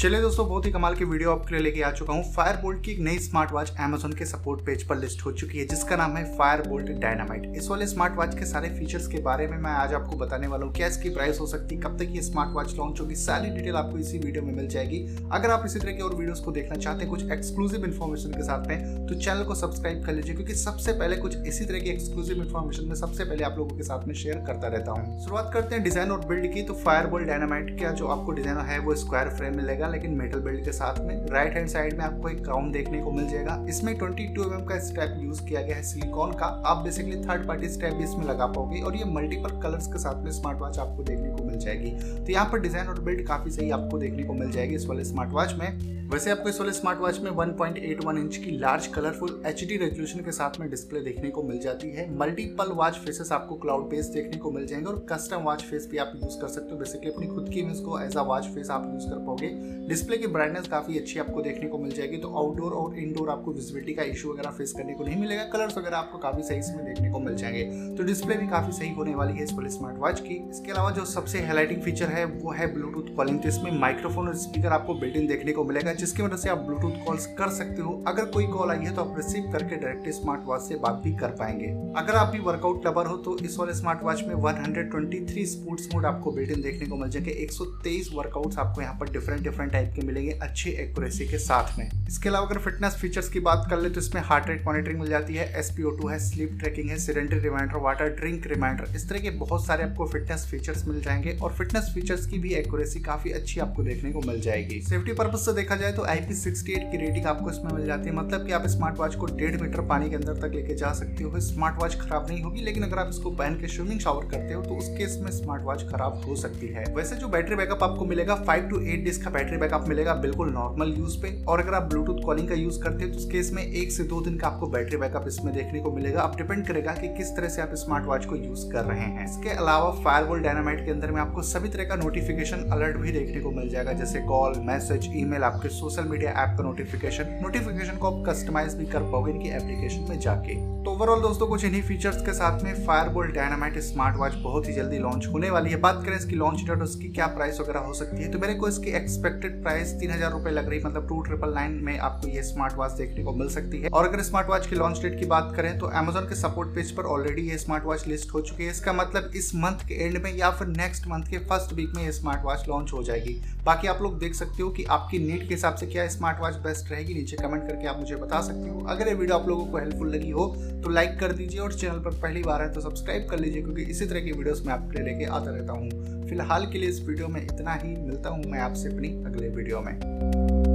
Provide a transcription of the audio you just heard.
चलिए दोस्तों, बहुत ही कमाल की वीडियो आपके लिए लेके आ चुका हूँ। फायर बोल्ट की एक नई स्मार्ट वॉच अमेजोन के सपोर्ट पेज पर लिस्ट हो चुकी है, जिसका नाम है फायर बोल्ट डायनामाइट इस वाले स्मार्ट वॉच के सारे फीचर्स के बारे में मैं आज आपको बताने वाला हूँ, क्या इसकी प्राइस हो सकती है, कब तक ये स्मार्ट वॉच लॉन्च होगी, सारी डिटेल आपको इसी वीडियो में मिल जाएगी। अगर आप इसी तरह की और वीडियो को देखना चाहते हैं, कुछ एक्सक्लूसिव इन्फॉर्मेशन के साथ में तो चैनल को सब्सक्राइब कर लीजिए, क्योंकि सबसे पहले कुछ इसी तरह की एक्सक्लूसिव इन्फॉर्मेशन में सबसे पहले आप लोगों के साथ में शेयर करता रहता हूँ। शुरुआत करते हैं डिज़ाइन और बिल्ड की तो फायर बोल्ट डायनामाइट का जो आपको डिज़ाइन है, वो स्क्वायर फ्रेम मिलेगा। लेकिन मेटल बिल्ड के साथ में। राइट हैंड साइड में आपको एक क्राउन देखने को मिल जाएगा। इसमें 22 टू mm का स्ट्रैप यूज़ किया गया है सिलिकॉन का। आप बेसिकली थर्ड पार्टी स्ट्रैप भी इसमें लगा पाओगे और ये मल्टीपल कलर्स के साथ में स्मार्ट वॉच आपको देखने को मिल जाएगी। तो यहाँ पर डिज़ाइन और बिल्ड काफ़ी सही आपको देखने को मिल जाएगी इस वाले स्मार्ट वॉच में। वैसे आपको इस वाले स्मार्ट वॉच में 1.81 इंच की large colourful H D resolution के साथ में डिस्प्ले देखने को मिल जाती है। मल्टीपल वॉच फेसेस आपको क्लाउड बेस देखने को मिल जाएँगे और कस्टम वॉच फेस भी आप यूज़ कर सकते हो। बेसिकली अपनी खुद की इमेज को एज अ वॉच फेस आप यूज़ कर पाओगे। डिस्प्ले की ब्राइटनेस काफ़ी अच्छी आपको देखने को मिल जाएगी तो आउटडोर और इनडोर आपको विजिबिलिटी का इशू वगैरह फेस करने को नहीं मिलेगा। कलर्स वगैरह आपको काफ़ी सही इसमें देखने को मिल जाएँगे। तो डिस्प्ले भी काफ़ी सही होने वाली है इस वाले स्मार्ट वॉच की। इसके अलावा जो सबसे हाईलाइटिंग फीचर है, वो है ब्लूटूथ कॉलिंग तो इसमें माइक्रोफोन और स्पीकर आपको बिल्ट इन देखने को मिलेगा, जिसकी वजह से आप ब्लूटूथ कॉल्स कर सकते हो। अगर कोई कॉल आई है तो आप रिसीव करके डायरेक्ट स्मार्ट वॉच से बात भी कर पाएँगे। अगर आप भी वर्कआउट लवर हो तो इस वाले स्मार्ट वॉच में 123 स्पोर्ट्स मोड आपको बिल्ट इन देखने को मिल जाएँगे। 123 वर्कआउट्स आपको यहाँ पर डिफरेंट डिफरेंट टाइप के मिलेंगे अच्छी एक्यूरेसी के साथ में। इसके अलावा अगर फिटनेस फीचर्स की बात कर ले तो इसमें हार्ट रेट मॉनिटरिंग मिल जाती है एसपीओ है स्लीप ट्रैकिंग है sedentary reminder water drink reminder इस तरह के बहुत सारे आपको फिटनेस फीचर्स मिल जाएँगे और फिटनेस फीचर्स की भी एक्यूरेसी काफ़ी अच्छी आपको देखने को मिल जाएगी। सेफ्टी पर्पज से देखा जाए तो आईपी की रेटिंग आपको इसमें मिल जाती है मतलब कि आप स्मार्ट वॉच को डेढ़ मीटर पानी के अंदर तक लेके जा सकते हो। स्मार्ट वॉच खराब नहीं होगी, लेकिन अगर आप इसको पहन के स्विमिंग शावर करते हो तो उस केस में स्मार्ट वॉच खराब हो सकती है। वैसे जो बैटरी बैकअप आपको मिलेगा फाइव टू एट डेज़ का बैटरी बैकअप मिलेगा, बिल्कुल नॉर्मल यूज़ पे। और अगर आप ब्लूटूथ कॉलिंग का यूज़ करते हैं तो उस केस में एक से दो दिन का आपको बैटरी बैकअप इसमें देखने को मिलेगा। अब डिपेंड करेगा कि किस तरह से आप स्मार्ट वॉच को यूज़ कर रहे हैं। इसके अलावा फायरवॉल डायनामाइट के अंदर में आपको सभी तरह का नोटिफिकेशन अलर्ट भी देखने को मिल जाएगा, जैसे कॉल मैसेज ईमेल आपके सोशल मीडिया ऐप का नोटिफिकेशन नोटिफिकेशन को आप कस्टमाइज भी कर पाओगे इनकी एप्लीकेशन में जाके। तो ओवरऑल दोस्तों, कुछ इन्हीं फीचर्स के साथ में फायरबोल्ट डायनामाइट स्मार्ट वॉच बहुत ही जल्दी लॉन्च होने वाली है। बात करें इसकी लॉन्च डेट उसकी क्या प्राइस वगैरह हो सकती है तो मेरे को इसकी एक्सपेक्टेड प्राइस तीन हज़ार रुपए लग रही मतलब टू ट्रिपल नाइन में आपको ये स्मार्ट वॉच देखने को मिल सकती है। और अगर स्मार्ट वॉच की लॉन्च डेट की बात करें तो अमेजोन के सपोर्ट पेज पर ऑलरेडी ये स्मार्ट वॉच लिस्ट हो चुकी है। इसका मतलब इस मंथ के एंड में या फिर नेक्स्ट मंथ के फ़र्स्ट वीक में ये स्मार्ट वॉच लॉन्च हो जाएगी। बाकी आप लोग देख सकते हो कि आपकी नीड के हिसाब से क्या स्मार्ट वॉच बेस्ट रहेगी। नीचे कमेंट करके आप मुझे बता सकते हो। अगर ये वीडियो आप लोगों को हेल्पफुल लगी हो तो लाइक कर दीजिए और चैनल पर पहली बार है तो सब्सक्राइब कर लीजिए, क्योंकि इसी तरह की वीडियोस मैं आपके लेके आता रहता हूँ। फ़िलहाल के लिए इस वीडियो में इतना ही। मिलता हूँ मैं आपसे अपनी अगले वीडियो में।